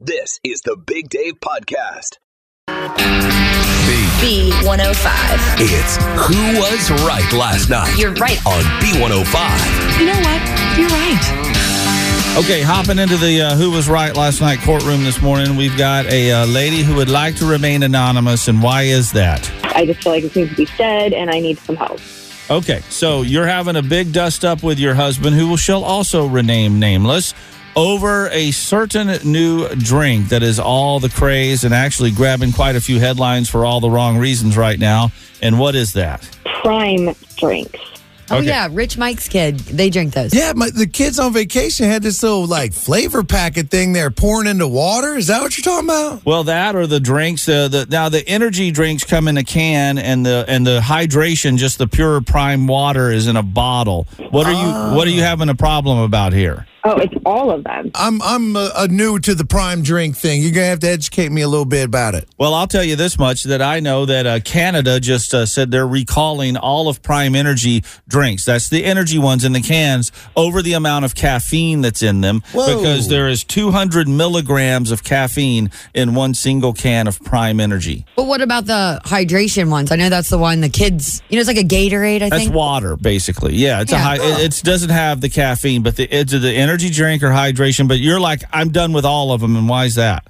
This is the Big Dave Podcast. B105. It's Who Was Right Last Night You're right. on B105. You know what? You're right. Okay, hopping into the uh, Who Was Right Last Night courtroom this morning, we've got a uh, lady who would like to remain anonymous, and why is that? I just feel like it needs to be said, and I need some help. Okay, so you're having a big dust up with your husband, who will shall also rename nameless, over a certain new drink that is all the craze and actually grabbing quite a few headlines for all the wrong reasons right now. And what is that? Prime drinks. Oh Okay. yeah, Rich Mike's kid. They drink those. Yeah, my, the kids on vacation had this little like flavor packet thing they're pouring into water. Is that what you're talking about? Well, that or the drinks. The, the now the energy drinks come in a can, and the and the hydration, just the pure prime water, is in a bottle. What are you What are you ah. having a problem about here? Oh, it's all of them. I'm I'm uh, uh, new to the prime drink thing. You're gonna have to educate me a little bit about it. Well, I'll tell you this much: that I know that uh, Canada just uh, said they're recalling all of Prime Energy drinks. That's the energy ones in the cans over the amount of caffeine that's in them, Whoa. because there is 200 milligrams of caffeine in one single can of Prime Energy. But what about the hydration ones? I know that's the one the kids. You know, it's like a Gatorade. I That's think. That's water, basically. Yeah, it's a Yeah. high. It it's, doesn't have the caffeine, but the it's the energy drink or hydration. But you're like, I'm done with all of them, and why is that?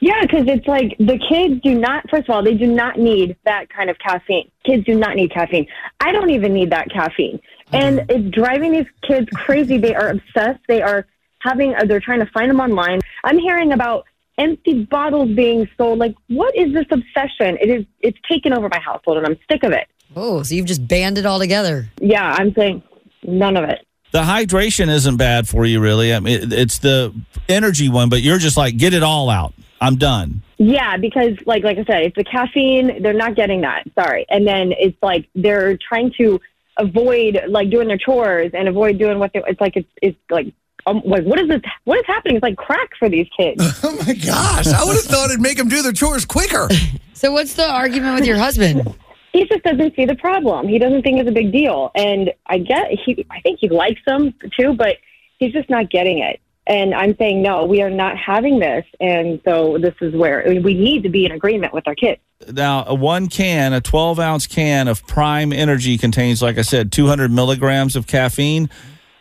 Yeah, because it's like the kids do not, first of all, they do not need that kind of caffeine. Kids do not need caffeine. I don't even need that caffeine. And it's driving these kids crazy. They are obsessed. They are having, uh, they're trying to find them online. I'm hearing about empty bottles being sold. Like, what is this obsession? It is, it's taken over my household and I'm sick of it. Oh, so you've just banned it all together. Yeah, I'm saying none of it. The hydration isn't bad for you, really. I mean, it- it's the energy one, but you're just like, get it all out. I'm done. Yeah, because like like I said, it's the caffeine. They're not getting that. Sorry, and then it's like they're trying to avoid like doing their chores and avoid doing what they. It's like it's it's like um, like what is this? What is happening? It's like crack for these kids. Oh my gosh! I would have thought it'd make them do their chores quicker. So what's the argument with your husband? He just doesn't see the problem. He doesn't think it's a big deal, and I get he. I think he likes them too, but he's just not getting it. And I'm saying no, we are not having this, and so this is where we need to be in agreement with our kids. Now, a one can, a 12 ounce can of Prime Energy contains, like I said, 200 milligrams of caffeine.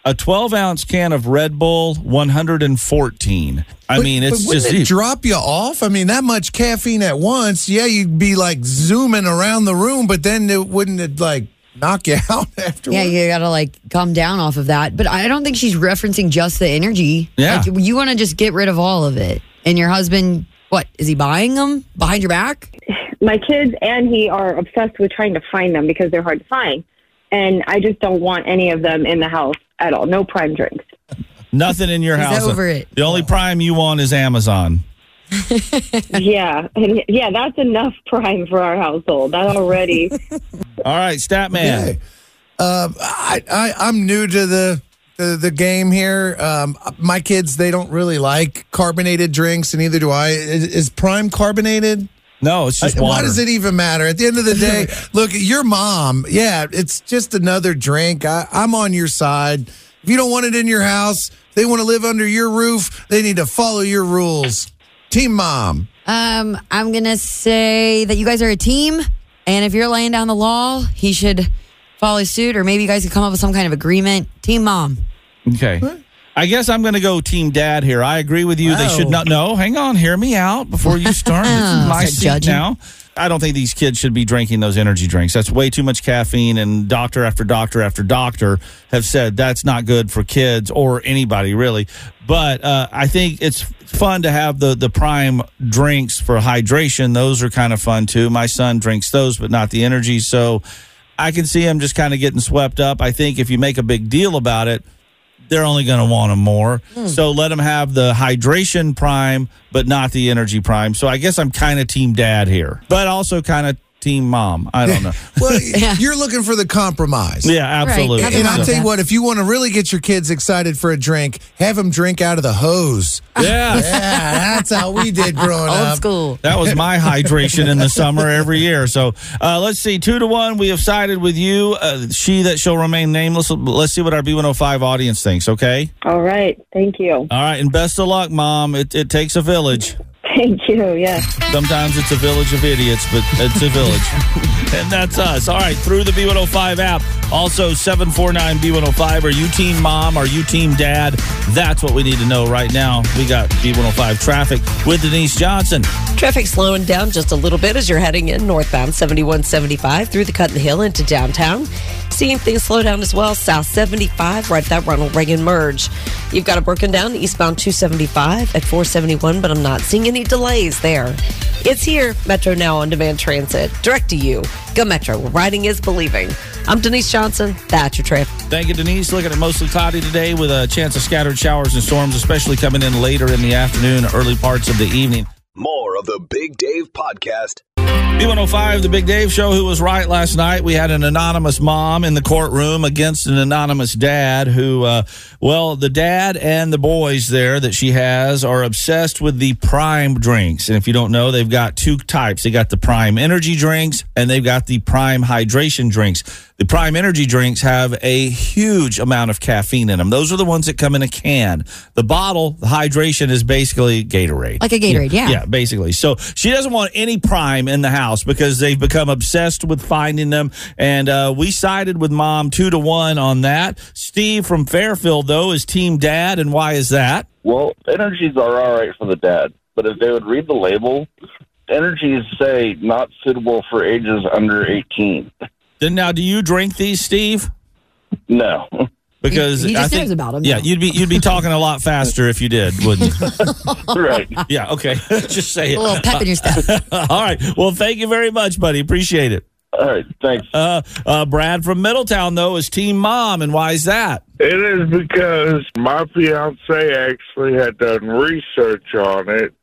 A 12 ounce can of Red Bull, 114. I But- mean, but it's wouldn't just. it drop you off. I mean, that much caffeine at once. Yeah, you'd be like zooming around the room, but then it wouldn't it like knock you out afterwards. Yeah, you gotta like calm down off of that. But I don't think she's referencing just the energy. Yeah. Like, you want to just get rid of all of it. And your husband, what is he buying them behind your back? my kids and he are obsessed with trying to find them because they're hard to find. And I just don't want any of them in the house at all. No prime drinks. Nothing in your He's house. over it. The only Prime you want is Amazon. yeah. And yeah, that's enough prime for our household. That already. All right, Stattman. Okay. Um, I, I I'm new to the the, the game here. Um, my kids they don't really like carbonated drinks, and neither do I. Is, is Prime carbonated? No, it's just Uh, water. Why does it even matter? At the end of the day, look, your mom, yeah, it's just another drink. I, I'm on your side. If you don't want it in your house, they want to live under your roof, they need to follow your rules. Team mom. Um, I'm gonna say that you guys are a team, and if you're laying down the law, he should follow suit, or maybe you guys could come up with some kind of agreement. Team mom. Okay. I guess I'm going to go team dad here. I agree with you. They should not. No, hang on. Hear me out before you start. This is my seat judging. now. I don't think these kids should be drinking those energy drinks. That's way too much caffeine, and doctor after doctor after doctor have said that's not good for kids or anybody really. But uh, I think it's fun to have the the prime drinks for hydration. Those are kind of fun too. My son drinks those, but not the energy. So I can see him just kind of getting swept up. I think if you make a big deal about it, they're only going to want them more. Hmm. So let them have the hydration prime, but not the energy prime. So I guess I'm kind of team dad here, but also kind of team mom. I don't know. Well, Yeah. you're looking for the compromise. yeah, absolutely. Nothing And I'll tell you what, if you want to really get your kids excited for a drink, have them drink out of the hose. yeah. Yeah, that's how we did growing Old up. school. That was my hydration in the summer every year. So uh, let's see, two to one. We have sided with you. Uh, she that shall remain nameless. Let's see what our B105 audience thinks. Okay. All right. Thank you. All right, and best of luck, mom. It, it takes a village. Thank you. Yes. Sometimes it's a village of idiots, but it's a village. and that's us. All right, through the B105 app. Also, 749 B105. Are you team mom? Are you team dad? That's what we need to know right now. We got B105 traffic with Denise Johnson. Traffic slowing down just a little bit as you're heading in northbound 7175 through the Cut and Hill into downtown. Seeing things slow down as well, south 75, right at that Ronald Reagan merge. You've got it broken down eastbound 275 at 471, but I'm not seeing any delays there. It's here, Metro Now on Demand Transit. Direct to you. Go Metro, where riding is believing. I'm Denise Johnson. That's your trip. Thank you, Denise. Looking at mostly cloudy today with a chance of scattered showers and storms, especially coming in later in the afternoon, early parts of the evening. More of the Big Dave Podcast. B105, the Big Dave Show, who was right last night. We had an anonymous mom in the courtroom against an anonymous dad who, uh, well, the dad and the boys there that she has are obsessed with the prime drinks. And if you don't know, they've got two types. They got the prime energy drinks and they've got the prime hydration drinks. The prime energy drinks have a huge amount of caffeine in them. Those are the ones that come in a can. The bottle, the hydration is basically Gatorade. Like a Gatorade, yeah. Yeah, basically. So she doesn't want any prime in the house because they've become obsessed with finding them. And uh, we sided with mom two to one on that. Steve from Fairfield, though, is team dad. And why is that? Well, energies are all right for the dad, but if they would read the label, energies say not suitable for ages under 18. Then now, do you drink these, Steve? No. Because He- he I think, knows about 'em, Yeah, though. you'd be you'd be talking a lot faster if you did, wouldn't you? right. Yeah, okay. Just say it. A little it. pep in your step. All right. Well, thank you very much, buddy. Appreciate it. All right. Thanks. Uh, uh, Brad from Middletown, though, is team mom, and why is that? It is because my fiance actually had done research on it,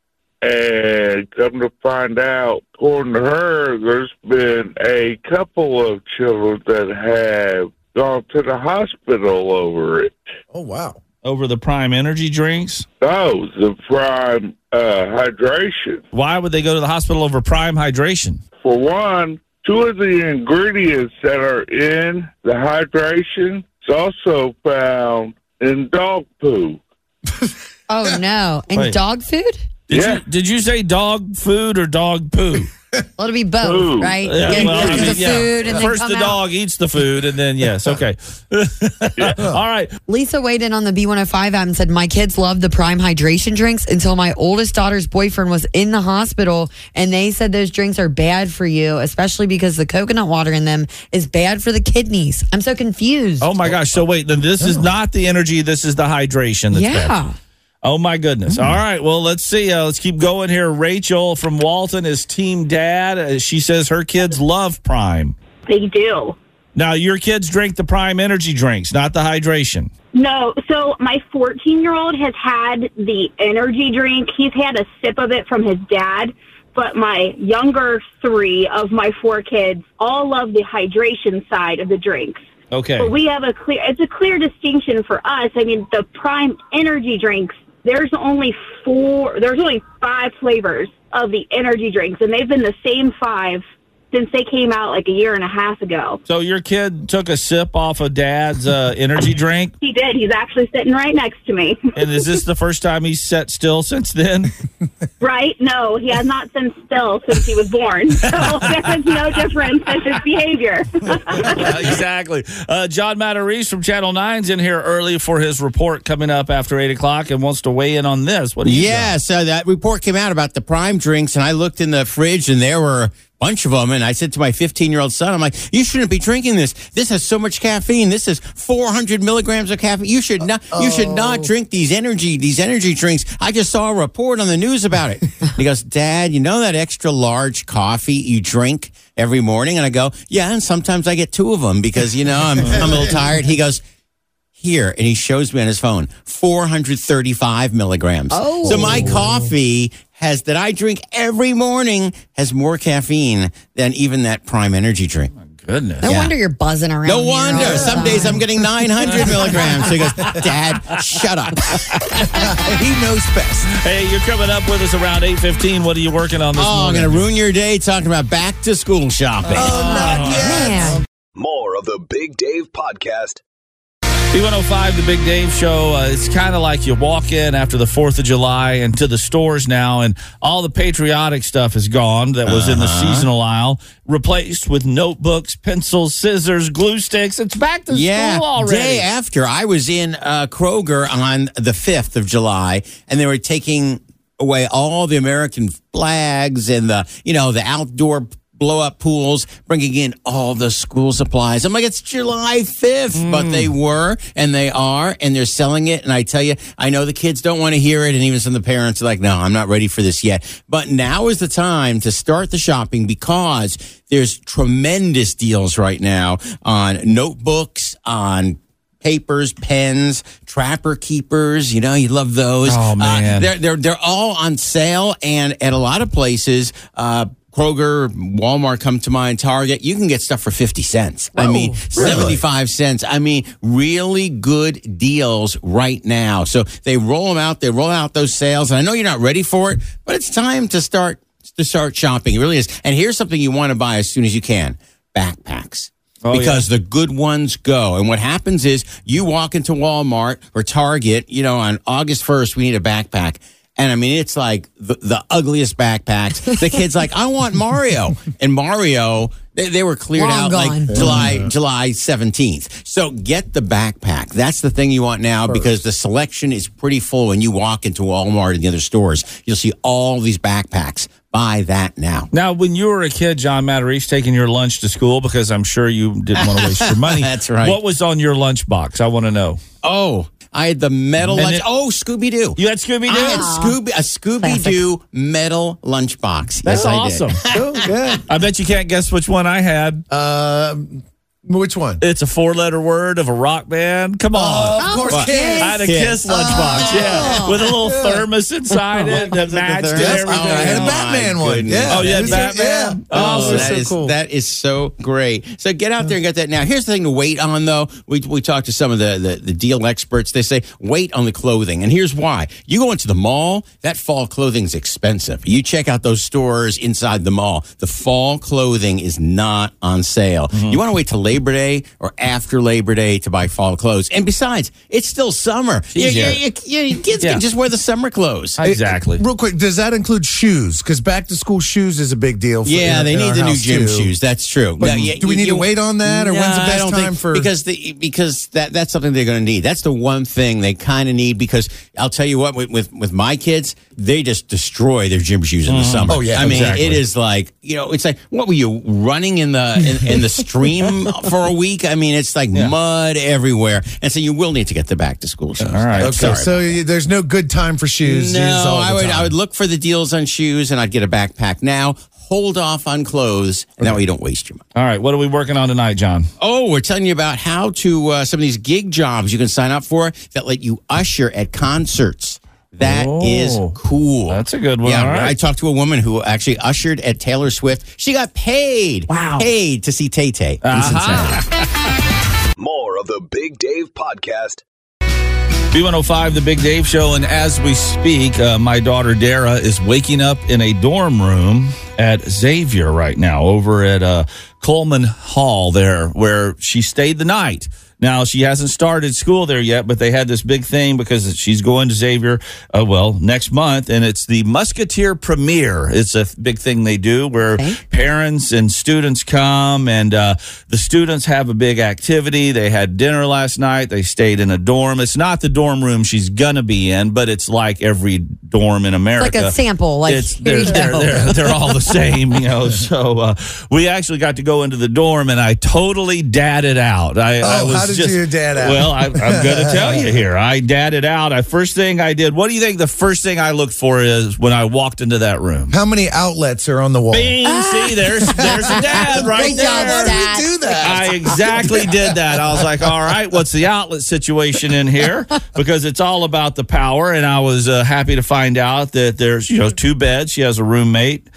and come to find out, according to her, there's been a couple of children that have gone to the hospital over it. Oh, wow. Over the prime energy drinks? No, the prime uh, hydration. Why would they go to the hospital over prime hydration? For one, two of the ingredients that are in the hydration is also found in dog poo. Oh no! In Wait. dog food? Did Yeah. you did you say dog food or dog poo? Well, it'll be both, Poo. right? Yeah, Get, well, I get mean, the yeah. food and First then the out. dog eats the food and then yes, okay. All right. Lisa weighed in on the B105 app and said, My kids love the prime hydration drinks until my oldest daughter's boyfriend was in the hospital and they said those drinks are bad for you, especially because the coconut water in them is bad for the kidneys. I'm so confused. Oh my gosh. So wait, then this is oh. not the energy, this is the hydration that's yeah. bad. Oh my goodness. All right. Well, let's see. Uh, let's keep going here. Rachel from Walton is team dad. Uh, she says her kids love prime. They do. Now, your kids drink the prime energy drinks, not the hydration. No, so my 14 year old has had the energy drink. He's had a sip of it from his dad, but my younger three of my four kids all love the hydration side of the drinks. Okay. But we have a clear, it's a clear distinction for us. I mean, the prime energy drinks, there's only four, there's only five flavors of the energy drinks, and they've been the same five since they came out like a year and a half ago. So your kid took a sip off of dad's uh, energy drink, He did. He's actually sitting right next to me. and is this the first time he's sat still since then? Right? No, he has not been still since he was born. So there is no difference in his behavior. exactly. Uh, John Matarese from Channel 9's in here early for his report coming up after 8 o'clock and wants to weigh in on this. What do you Yeah, so that report came out about the prime drinks, and I looked in the fridge, and there were a bunch of them. And I said to my 15 year old son, I'm like, you shouldn't be drinking this. This has so much caffeine. This is 400 milligrams of caffeine. You should not. You should not drink these energy these energy drinks. I just saw a report on the news about it. he goes, Dad, you know that extra large coffee you drink every morning? And I go, Yeah, and sometimes I get two of them because you know I'm I'm a little tired. He goes. here, and he shows me on his phone 435 milligrams. Oh. So my oh. coffee has that I drink every morning has more caffeine than even that Prime Energy drink. Oh, goodness. No Yeah. wonder you're buzzing around. No here all wonder. the Some days. I'm getting 900 milligrams. So he goes, Dad, shut up. he knows best. Hey, you're coming up with us around 8.15. What are you working on this Oh, I'm going to ruin your day talking about back to school shopping. Oh, oh man. More of the Big Dave Podcast. B105, the Big Dave Show. Uh, it's kind of like you walk in after the 4th of July and to the stores now, and all the patriotic stuff is gone that was in the Uh-huh. seasonal aisle, replaced with notebooks, pencils, scissors, glue sticks. It's back to yeah, school already. day after I was in uh, Kroger on the 5th of July, and they were taking away all the American flags and the, you know, the outdoor blow up pools, bringing in all the school supplies. I'm like, it's July 5th, but they were and they are, and they're selling it. And I tell you, I know the kids don't want to hear it, and even some of the parents are like, no, I'm not ready for this yet. But now is the time to start the shopping because there's tremendous deals right now on notebooks, on papers, pens, trapper keepers. You know, you love those. Oh, man. Uh, they're they're they're all on sale, and at a lot of places. Uh, Kroger, Walmart come to mind, Target, you can get stuff for 50 cents. I mean, 75 cents. I mean, really good deals right now. So they roll them out, they roll out those sales. And I know you're not ready for it, but it's time to start to start shopping. It really is. And here's something you want to buy as soon as you can. Backpacks Oh, because the good ones go. And what happens is you walk into Walmart or Target, you know, on August 1st, we need a backpack. And I mean, it's like the, the ugliest backpacks. The kid's like, I want Mario. And Mario, they, they were cleared Long out gone. like July, July 17th. So get the backpack. That's the thing you want now because the selection is pretty full. When you walk into Walmart and the other stores, you'll see all these backpacks. Buy that now. Now, when you were a kid, John Matarese, taking your lunch to school because I'm sure you didn't want to waste your money. That's right. What was on your lunchbox? I want to know. Oh, I had the metal lunch. it- oh, Scooby Doo. You had Scooby I had Doo? Scooby a Scooby Doo metal lunchbox. That's yes, I awesome. did. Oh, good. I bet you can't guess which one I had. Uh, which one? It's a four letter word of a rock band. Come on. of course, What? Kiss. I had a Kiss. Kiss lunchbox, yeah, with a little thermos inside it that matched and thermos? everything. I had a Oh, Batman my one. goodness. Yeah. Oh, you had It was- Batman? Yeah. Oh, Oh, that so is- cool. that is so great. So get out there and get that now. Here's the thing to wait on, though. We, we talked to some of the, the, the deal experts. They say wait on the clothing. And here's why. You go into the mall, that fall clothing's expensive. You check out those stores inside the mall, the fall clothing is not on sale. Mm-hmm. You want to wait till Labor Day or after Labor Day to buy fall clothes. And besides, it's still summer. You, Yeah. you, you, you- kids Yeah. can just wear the summer clothes. Exactly. Real quick, does that include shoes? Because back to school shoes is a big deal. For, Yeah, in- they in need the new gym too. shoes. That's true. But Now, yeah, do we need you- to wait on that, or when's the Nah, I best don't time think- for? because the because that that's something they're going to need. That's the one thing they kind of need because I'll tell you what with, with with my kids, they just destroy their gym shoes in the mm-hmm. summer. Oh, yeah, I mean it is like you know it's like what were you running in the in, in the stream for a week? I mean it's like mud everywhere, and so you will need to get the back to school shoes. All right. Okay, sorry. so there's no good time for shoes. no, I would time. I would look for the deals on shoes, and I'd get a backpack now. Hold off on clothes, and that way you don't waste your money. All right. What are we working on tonight, John? Oh, we're telling you about how to uh, some of these gig jobs you can sign up for that let you usher at concerts. That is Oh, cool. that's a good one. Yeah, All right. I talked to a woman who actually ushered at Taylor Swift. She got paid. Wow. paid to see Tay Tay. More of the Big Dave Podcast. B105, the Big Dave Show. And as we speak, uh, my daughter Darah is waking up in a dorm room at Xavier right now over at uh, Kuhlman Hall there, where she stayed the night. Now, she hasn't started school there yet, but they had this big thing because she's going to Xavier, uh, well, next month, and it's the Musketeer Premiere. It's a big thing they do where Okay. parents and students come, and uh, the students have a big activity. They had dinner last night. They stayed in a dorm. It's not the dorm room she's gonna be in, but it's like every dorm in America. It's like a sample. Like it's here they're, you they're, go. they're, they're all the same, you know. So uh, we actually got to go into the dorm, and I totally dadded out. I, I Oh, was how did just- you dad out? Well, I, I'm going to tell you here. I dadded out. I first thing I did. What do you think? The first thing I looked for is when I walked into that room. How many outlets are on the wall? Bing! See, there's there's a dad right job, there. Dad. do that? I exactly did that. I was like, all right, what's the outlet situation in here? Because it's all about the power. And I was uh, happy to find out that there's, you know, two beds. She has a roommate.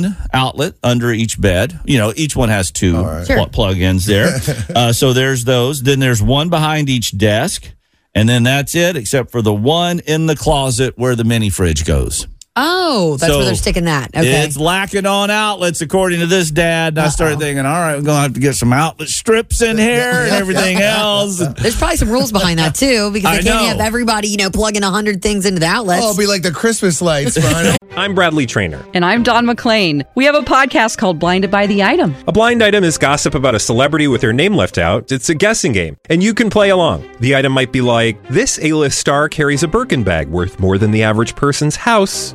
There's one outlet under each bed. You know, each one has two pl- plug-ins there. uh, so there's those. Then there's one behind each desk. And then that's it, except for the one in the closet where the mini fridge goes. Oh, that's So where they're sticking that. Okay. It's lacking on outlets, according to this dad. And I started thinking, all right, we're going to have to get some outlet strips in here and everything else. There's probably some rules behind that too, because I they can't know. have everybody, you know, plugging a hundred things into the outlets. Oh, it'll be like the Christmas lights. I'm Bradley Trainer. And I'm Don McClain. We have a podcast called Blinded by the Item. A blind item is gossip about a celebrity with their name left out. It's a guessing game, and you can play along. The item might be like this: A-list star carries a Birkin bag worth more than the average person's house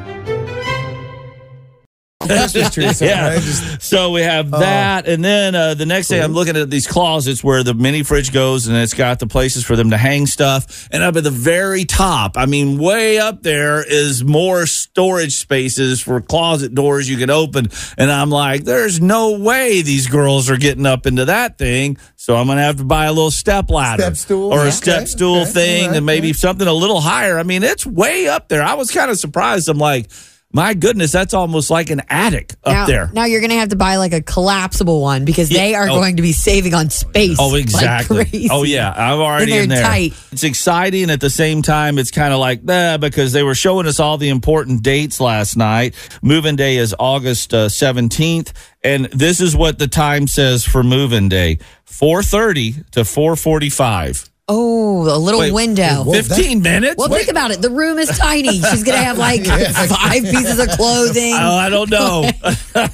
Christmas tree. something, yeah. right? Just- So we have that, and then uh, the next day I'm looking at these closets where the mini fridge goes, and it's got the places for them to hang stuff. And up at the very top, I mean, way up there is more storage spaces for closet doors you can open. And I'm like, there's no way these girls are getting up into that thing. So I'm gonna have to buy a little step ladder, Step stool? or a Okay, step stool okay, thing, right, and maybe something a little higher. I mean, it's way up there. I was kind of surprised. I'm like. My goodness, that's almost like an attic up now, there. now you're going to have to buy like a collapsible one because Yeah, they are oh. going to be saving on space. Oh, like exactly. crazy. oh, yeah. I'm already in there. tight. It's exciting. At the same time, it's kind of like, nah, because they were showing us all the important dates last night. Moving day is August uh, 17th. And this is what the time says for moving day 4.30 to 4.45. Oh, a little Wait, window. whoa, 15 minutes? Well, think about it. The room is tiny. She's going to have like five pieces of clothing. Oh, I don't know.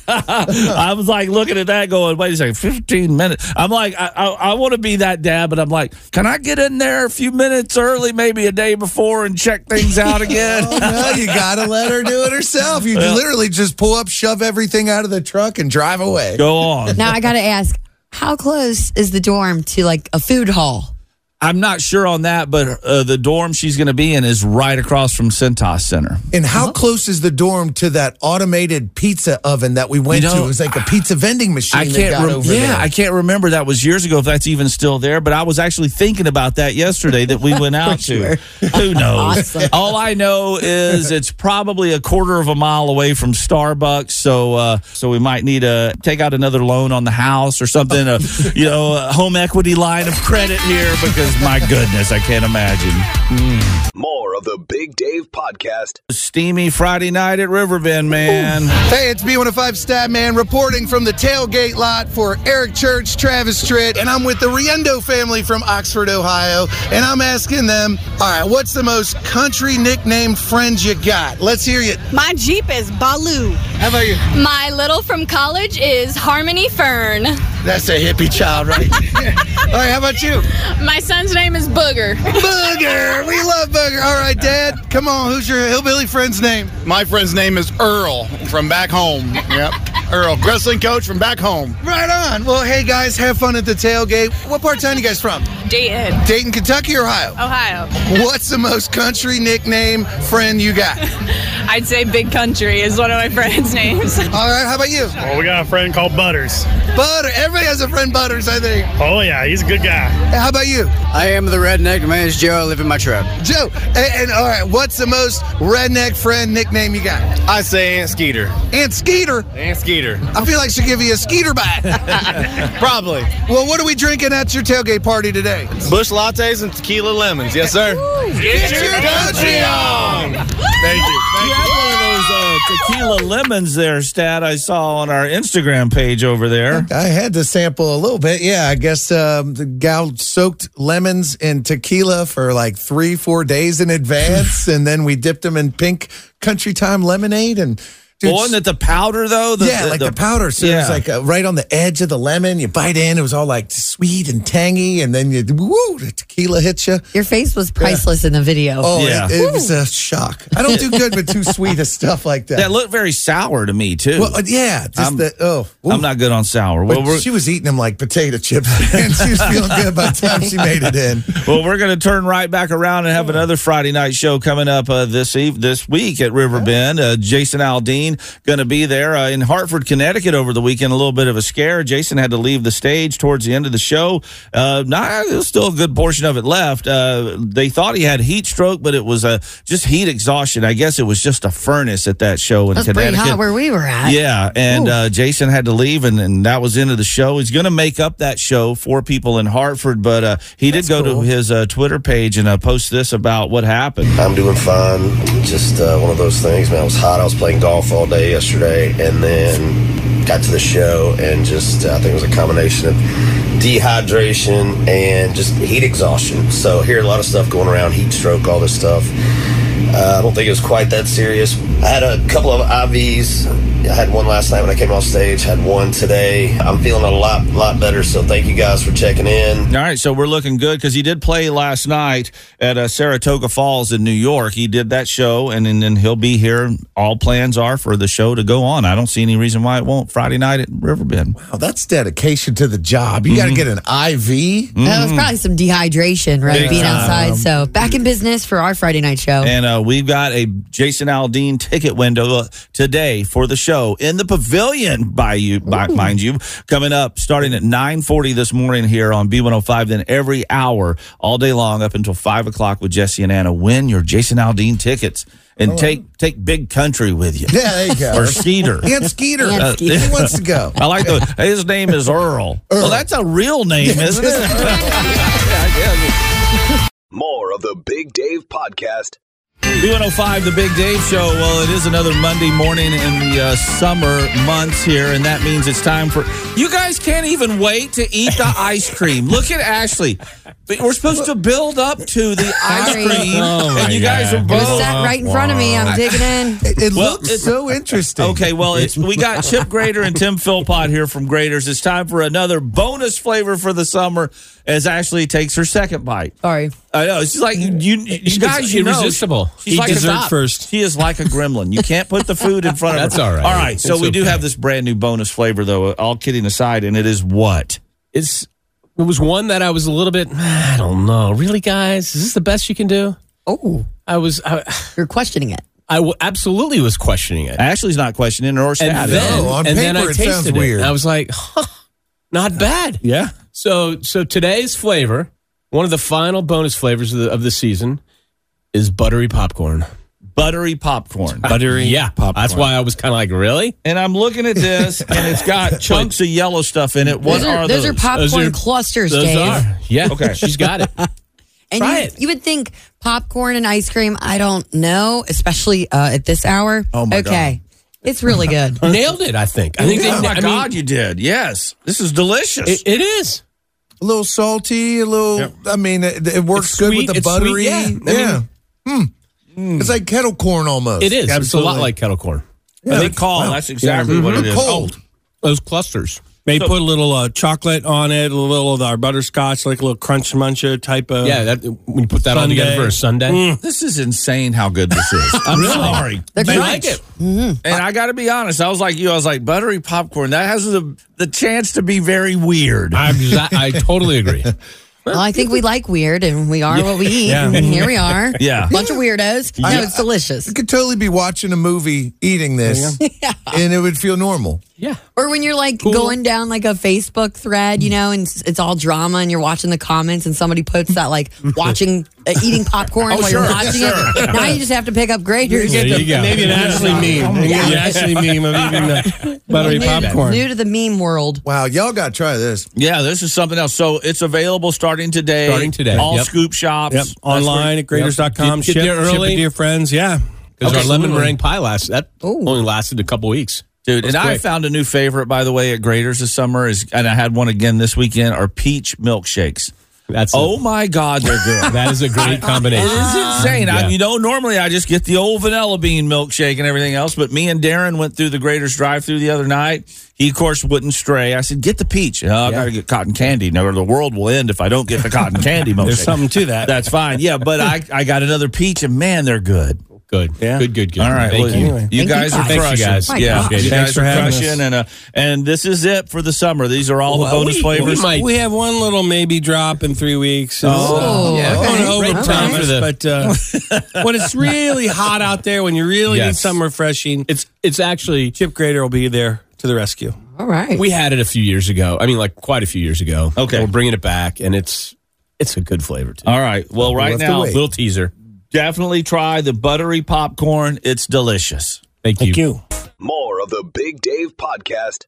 I was like looking at that, going, "Wait a second, fifteen minutes." I'm like, I, I, I want to be that dad, but I'm like, can I get in there a few minutes early, maybe a day before, and check things out again? Oh, no, you gotta let her do it herself. You Well- literally just pull up, shove everything out of the truck, and drive away. Go on. now I got to ask, how close is the dorm to like a food hall? I'm not sure on that, but uh, the dorm she's going to be in is right across from Cintas Center. And how close is the dorm to that automated pizza oven that we went You know, to? It was like a pizza vending machine I can't. got rem- over yeah, there. I can't remember. That was years ago. If that's even still there, but I was actually thinking about that yesterday that we went out to. Who knows? Awesome. All I know is it's probably a quarter of a mile away from Starbucks. So, uh, so we might need to take out another loan on the house or something. A you know, a home equity line of credit here because my goodness, I can't imagine. Hmm. More of the Big Dave Podcast. Steamy Friday night at Riverbend, man. Hey, it's B105 Stat Man reporting from the tailgate lot for Eric Church, Travis Tritt, and I'm with the Riendo family from Oxford, Ohio, and I'm asking them, all right, what's the most country nicknamed friend you got? Let's hear you. My Jeep is Baloo. How about you? My little from college is Harmony Fern. That's a hippie child, right? all right, how about you? My son's name is Booger. Booger! We love Booger. All right, Dad, come on. Who's your hillbilly friend's name? My friend's name is Earl from back home. Yep. Earl, wrestling coach from back home. Right on. Well, hey, guys, have fun at the tailgate. What part of town you guys from? Dayton, Dayton, Kentucky, or Ohio? Ohio. What's the most country nickname friend you got? I'd say Big Country is one of my friends' names. All right, how about you? Well, we got a friend called Butters. Butter. Everybody has a friend Butters, I think. Oh, yeah, he's a good guy. Hey, How about you? I am the redneck. My name is Joe. I live in my truck. Joe. And, and all right, what's the most redneck friend nickname you got? I say Aunt Skeeter. Aunt Skeeter. Aunt Skeeter. I feel like she'll give you a Skeeter bite. Probably. well, what are we drinking at your tailgate party today? Busch lattes and tequila lemons. Yes, sir. Get your country on. Thank you. You had one of those uh, tequila lemons there, Stat, I saw on our Instagram page over there. I had to sample a little bit. Yeah, I guess um, the gal soaked lemons in tequila for like three, four days in advance, and then we dipped them in pink country time lemonade and Dude, Well, wasn't the powder though? The- yeah, like the, powder. So it was yeah. like uh, right on the edge of the lemon. You bite in, it was all like sweet and tangy, and then you woo, the tequila hits you. Your face was priceless in the video. Oh, Yeah. it, it was a shock. I don't do good with too sweet of stuff like that. That looked very sour to me too. well, uh, yeah, just I'm- the oh. I'm not good on sour. Well, we're, she was eating them like potato chips, and she was feeling good by the time she made it in. well, we're going to turn right back around and have another Friday night show coming up uh, this eve this week at Riverbend. Uh, Jason Aldean going to be there uh, in Hartford, Connecticut over the weekend. A little bit of a scare. Jason had to leave the stage towards the end of the show. Uh, nah, there's still a good portion of it left. Uh, they thought he had heat stroke, but it was uh, just heat exhaustion. I guess it was just a furnace at that show in That's pretty Connecticut. hot where we were at. Yeah, and uh, Jason had to leave, and, and that was into the show. He's going to make up that show for people in Hartford, but uh, he did go to his uh, Twitter page and uh, post this about what happened. I'm doing fine. Just uh, one of those things, man. It was hot. I was playing golf all day yesterday, and then got to the show, and just I think it was a combination of dehydration and just heat exhaustion. So hear a lot of stuff going around, heat stroke, all this stuff. Uh, I don't think it was quite that serious. I had a couple of IVs. I had one last night when I came off stage. Had one today. I'm feeling a lot, lot better. So thank you guys for checking in. All right, so we're looking good because he did play last night at uh, Saratoga Falls in New York. He did that show, and, and then he'll be here. All plans are for the show to go on. I don't see any reason why it won't Friday night at Riverbend. Wow, that's dedication to the job. You got to get an IV. That was probably some dehydration, right? Big Being time. outside. So back in business for our Friday night show. And uh, we've got a Jason Aldean ticket window uh, today for the show in the pavilion by you, by, mind you, coming up starting at 940 this morning here on B105. Then every hour, all day long up until 5 o'clock with Jesse and Anna. Win your Jason Aldean tickets and take take Big Country with you. Yeah, there you go. Or Skeeter. And Skeeter. Uh, he wants to go. I like the, his name is Earl. Well, that's a real name, isn't it? More of the Big Dave Podcast. B105, the Big Dave Show. Well, it is another Monday morning in the uh, summer months here, and that means it's time for. You guys can't even wait to eat the ice cream. Look at Ashley. We're supposed to build up to the ice Sorry. cream, Oh, and you guys are It both. was sat right in front of me. I'm digging in. It, it Well, looks it's- so interesting. Okay, well, it's we got Chip Graeter and Tim Philpott here from Graeter's. It's time for another bonus flavor for the summer as Ashley takes her second bite. Sorry. I know. She's like you. You, you guys, you know, irresistible. She's Eat like dessert a, first. She is like a gremlin. You can't put the food in front of That's her. all right. All right. So It's we do have this brand new bonus flavor, though. All kidding aside, and it is what? It's it was one that I was a little bit. I don't know. Really, guys, is this the best you can do? Oh, I was. I, you're questioning it. I w- absolutely was questioning it. Ashley's not questioning it or And status. then, No, on and then I it sounds tasted weird. it. I was like, huh, not bad. yeah. So, so today's flavor, one of the final bonus flavors of the, of the season, is buttery popcorn. Buttery popcorn. Buttery, yeah. Popcorn. That's why I was kind of like, really? And I'm looking at this, and it's got chunks of yellow stuff in it. What Those are, are those those? are popcorn Those are- clusters, Those Dave. are, yeah. Okay. she's got it. And Try you, it. you would think popcorn and ice cream. I don't know, especially uh, at this hour. Oh, my okay, it's really good. Nailed it. I think. I think. oh they, my I mean, God, you did. Yes, this is delicious. it, it is. A little salty, a little. I mean, it, it works It's good sweet, with the it's sweet, buttery. yeah. I yeah. Hmm. It's like kettle corn almost. It is. It's a lot Absolutely. like kettle corn. Yeah. Good call. Wow. That's exactly what it is. Cold. Those clusters. They So- put a little uh, chocolate on it, a little of our butterscotch, like a little crunch muncher type of. Yeah, that when you put that all Sundae. together for a Sunday. Mm. This is insane how good this is. I'm sorry. They're I crunch. like it. And I got to be honest, I was like you. I was like buttery popcorn. That has the the chance to be very weird. I, exa- I totally agree. Well, I think we like weird, and we are what we eat, Yeah. and here we are. Yeah. bunch of weirdos. No, it's delicious. You could totally be watching a movie eating this, and it would feel normal. Yeah. Or when you're like going down like a Facebook thread, you know, and it's, it's all drama, and you're watching the comments, and somebody puts that like watching uh, eating popcorn while you're watching sure. it. Now you just have to pick up Graeter's. There you go. Maybe an Ashley meme. Yeah. The Ashley meme of eating the buttery New- popcorn. New to the meme world. Wow, y'all got to try this. Yeah, this is something else. So it's available starting today. Starting today, All yep. scoop shops. Yep. Online at graeters.com. Get- get ship, there ship it early. to your friends. Yeah. Because our lemon meringue pie last that Ooh. only lasted a couple weeks. Dude, That's and I found a new favorite, by the way, at Graeter's this summer is, and I had one again this weekend. Are peach milkshakes. That's oh my God, they're good. That is a great combination. It is insane. I, you know, normally I just get the old vanilla bean milkshake and everything else, but me and Darren went through the Graeter's drive-through the other night. He, of course, wouldn't stray. I said, "Get the peach." Oh, I got to get cotton candy. Now the world will end if I don't get the cotton candy milkshake. There's something to that. That's fine. Yeah, but I, I got another peach, and man, they're good. Good. Yeah. Good, good, good. All right, Thank well, you. You Thank guys you. are Thanks, crushing. you guys. My yeah, God. you Thanks guys for are having us. crushing, and uh, and this is it for the summer. These are all Well, the bonus we- flavors. we might- We have one little maybe drop in three weeks. It's, Oh, uh, yeah, going okay. over Great time for the- but uh, when it's really hot out there, when you really need Yes. something refreshing, It's it's actually Chip Graeter will be there to the rescue. All right. we had it a few years ago. I mean, like quite a few years ago. Okay. we're bringing it back, and it's it's a good flavor too. all right. Well, right have to now. Little teaser. Definitely try the buttery popcorn. It's delicious. Thank you. Thank you. More of the Big Dave podcast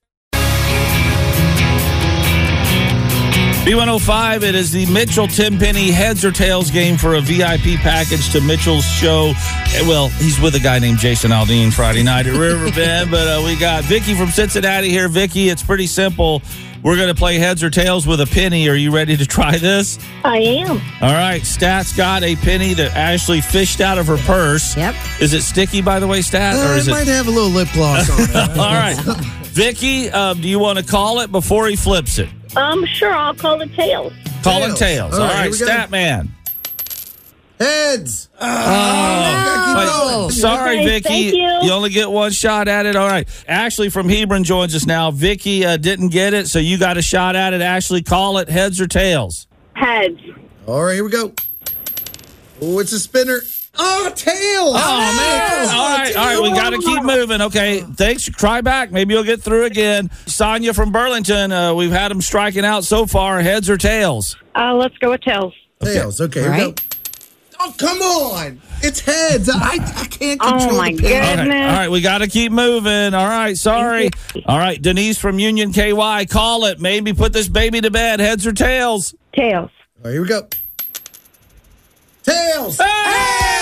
B105, it is the Mitchell Tenpenny heads or tails game for a VIP package to Mitchell's show. Eh, Well, he's with a guy named Jason Aldean Friday night at Riverbend, but uh, we got Vicky from Cincinnati here. Vicky, it's pretty simple. We're going to play heads or tails with a penny. Are you ready to try this? I am. All right, Stat's got a penny that Ashley fished out of her purse. Yep. Is it sticky, by the way, Stat? Uh, or is it it? might have a little lip gloss on it. All right. Vicky, um, do you want to call it before he flips it? Um, sure, I'll call it tails. Call it Tails. tails. All All right, right, here we go. Stat Man. Heads. Oh, no. wait, sorry, Okay, Vicky. thank you. only get one shot at it. All right. Ashley from Hebron joins us now. Vicky uh, didn't get it, so you got a shot at it. Ashley, call it heads or tails. Heads. All right, here we go. Oh, it's a spinner. Oh, tails. Oh, man. All right. All right. We got to keep moving. Okay. Thanks. Try back. Maybe you'll get through again. Sonia from Burlington. Uh, we've had them striking out so far. Heads or tails? Uh, let's go with tails. Tails. Okay, here we Right. Go. Oh, come on. It's heads. I, I can't control Oh, control my the pen. All right, Goodness. all right, we got to keep moving. All right, sorry. All right, Denise from Union KY, call it. Maybe put this baby to bed. Heads or tails? Tails. All right, here we go. Tails. Hey!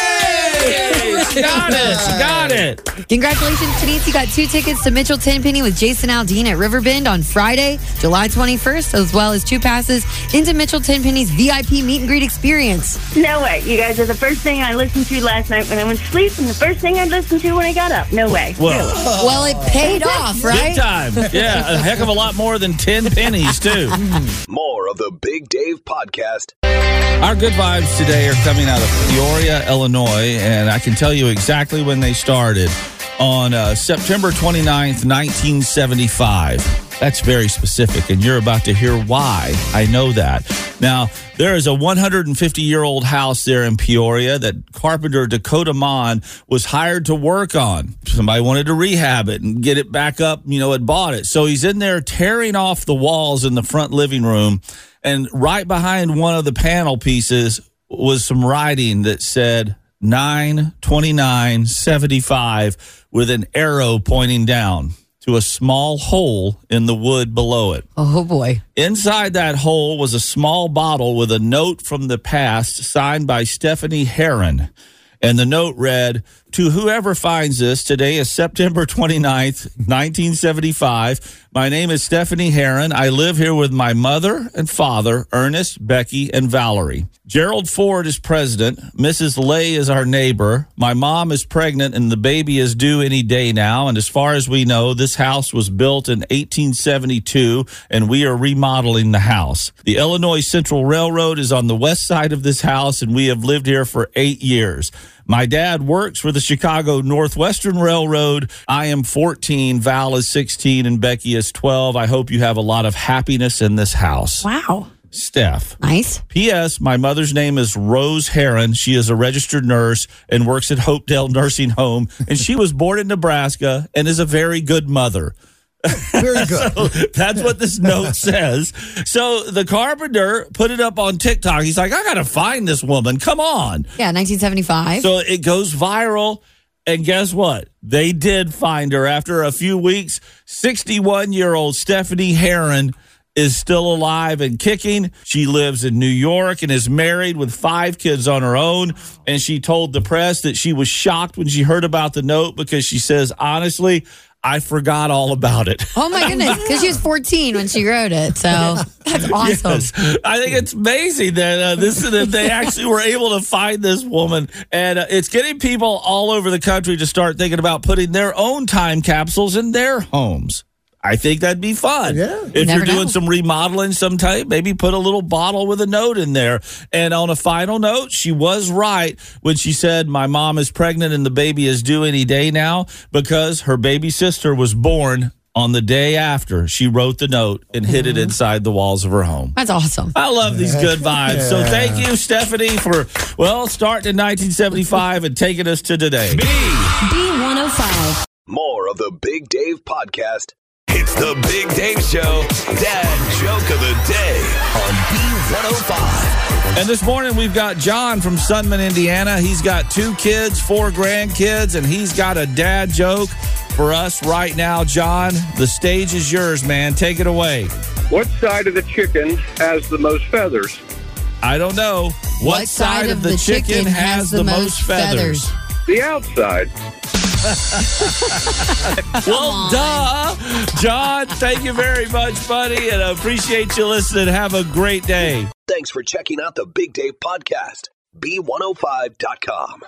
She got it. Got it. Congratulations, Denise. You got two tickets to Mitchell Tenpenny with Jason Aldean at Riverbend on Friday, July 21st, as well as two passes into Mitchell Tenpenny's VIP meet and greet experience. No way. You guys are the first thing I listened to last night when I went to sleep and the first thing I listened to when I got up. No way. Well, Well, it paid off, big right? time. Yeah, a heck of a lot more than 10 pennies, too. More of the Big Dave podcast. Our good vibes today are coming out of Peoria, Illinois, and I can tell you exactly when they started on uh, September 29th, 1975. That's very specific, and you're about to hear why I know that. Now, there is a 150 year old house there in Peoria that carpenter Dakota Mon was hired to work on. Somebody wanted to rehab it and get it back up, you know, had bought it. So he's in there tearing off the walls in the front living room. And right behind one of the panel pieces was some writing that said 92975 with an arrow pointing down to a small hole in the wood below it. Oh, boy. Inside that hole was a small bottle with a note from the past signed by Stephanie Heron. And the note read, To whoever finds this, today is September 29th, 1975. My name is Stephanie Heron. I live here with my mother and father, Ernest, Becky, and Valerie. Gerald Ford is president. Mrs. Lay is our neighbor. My mom is pregnant and the baby is due any day now. And as far as we know, this house was built in 1872 and we are remodeling the house. The Illinois Central Railroad is on the west side of this house and we have lived here for eight years. My dad works for the Chicago Northwestern Railroad. I am 14, Val is 16, and Becky is 12. I hope you have a lot of happiness in this house. Wow. Steph. Nice. P.S. My mother's name is Rose Heron. She is a registered nurse and works at Hopedale Nursing Home. And she was born in Nebraska and is a very good mother. Very good. So that's what this note says. So the carpenter put it up on TikTok. He's like, I got to find this woman. Come on. Yeah, 1975. So it goes viral. And guess what? They did find her after a few weeks. 61 year old Stephanie Heron is still alive and kicking. She lives in New York and is married with five kids on her own. And she told the press that she was shocked when she heard about the note because she says, honestly, I forgot all about it. Oh my goodness, because she was 14 when she wrote it. So that's awesome. Yes. I think it's amazing that uh, this that they actually were able to find this woman, and uh, it's getting people all over the country to start thinking about putting their own time capsules in their homes. I think that'd be fun. Yeah. If never you're doing know. some remodeling some type, maybe put a little bottle with a note in there. And on a final note, she was right when she said, My mom is pregnant and the baby is due any day now because her baby sister was born on the day after she wrote the note and hid it mm-hmm. inside the walls of her home. That's awesome. I love these good vibes. So thank you, Stephanie, for, well, starting in 1975 and taking us to today. B105. More of the Big Dave podcast. It's the Big Dave Show. Dad joke of the day on B105. And this morning we've got John from Sunman, Indiana. He's got two kids, four grandkids, and he's got a dad joke for us right now. John, the stage is yours, man. Take it away. What side of the chicken has the most feathers? I don't know. What, side, of the, chicken, has the most feathers? The outside. well, duh. John, thank you very much, buddy, and I appreciate you listening. Have a great day. Thanks for checking out the Big Dave podcast. B105.com.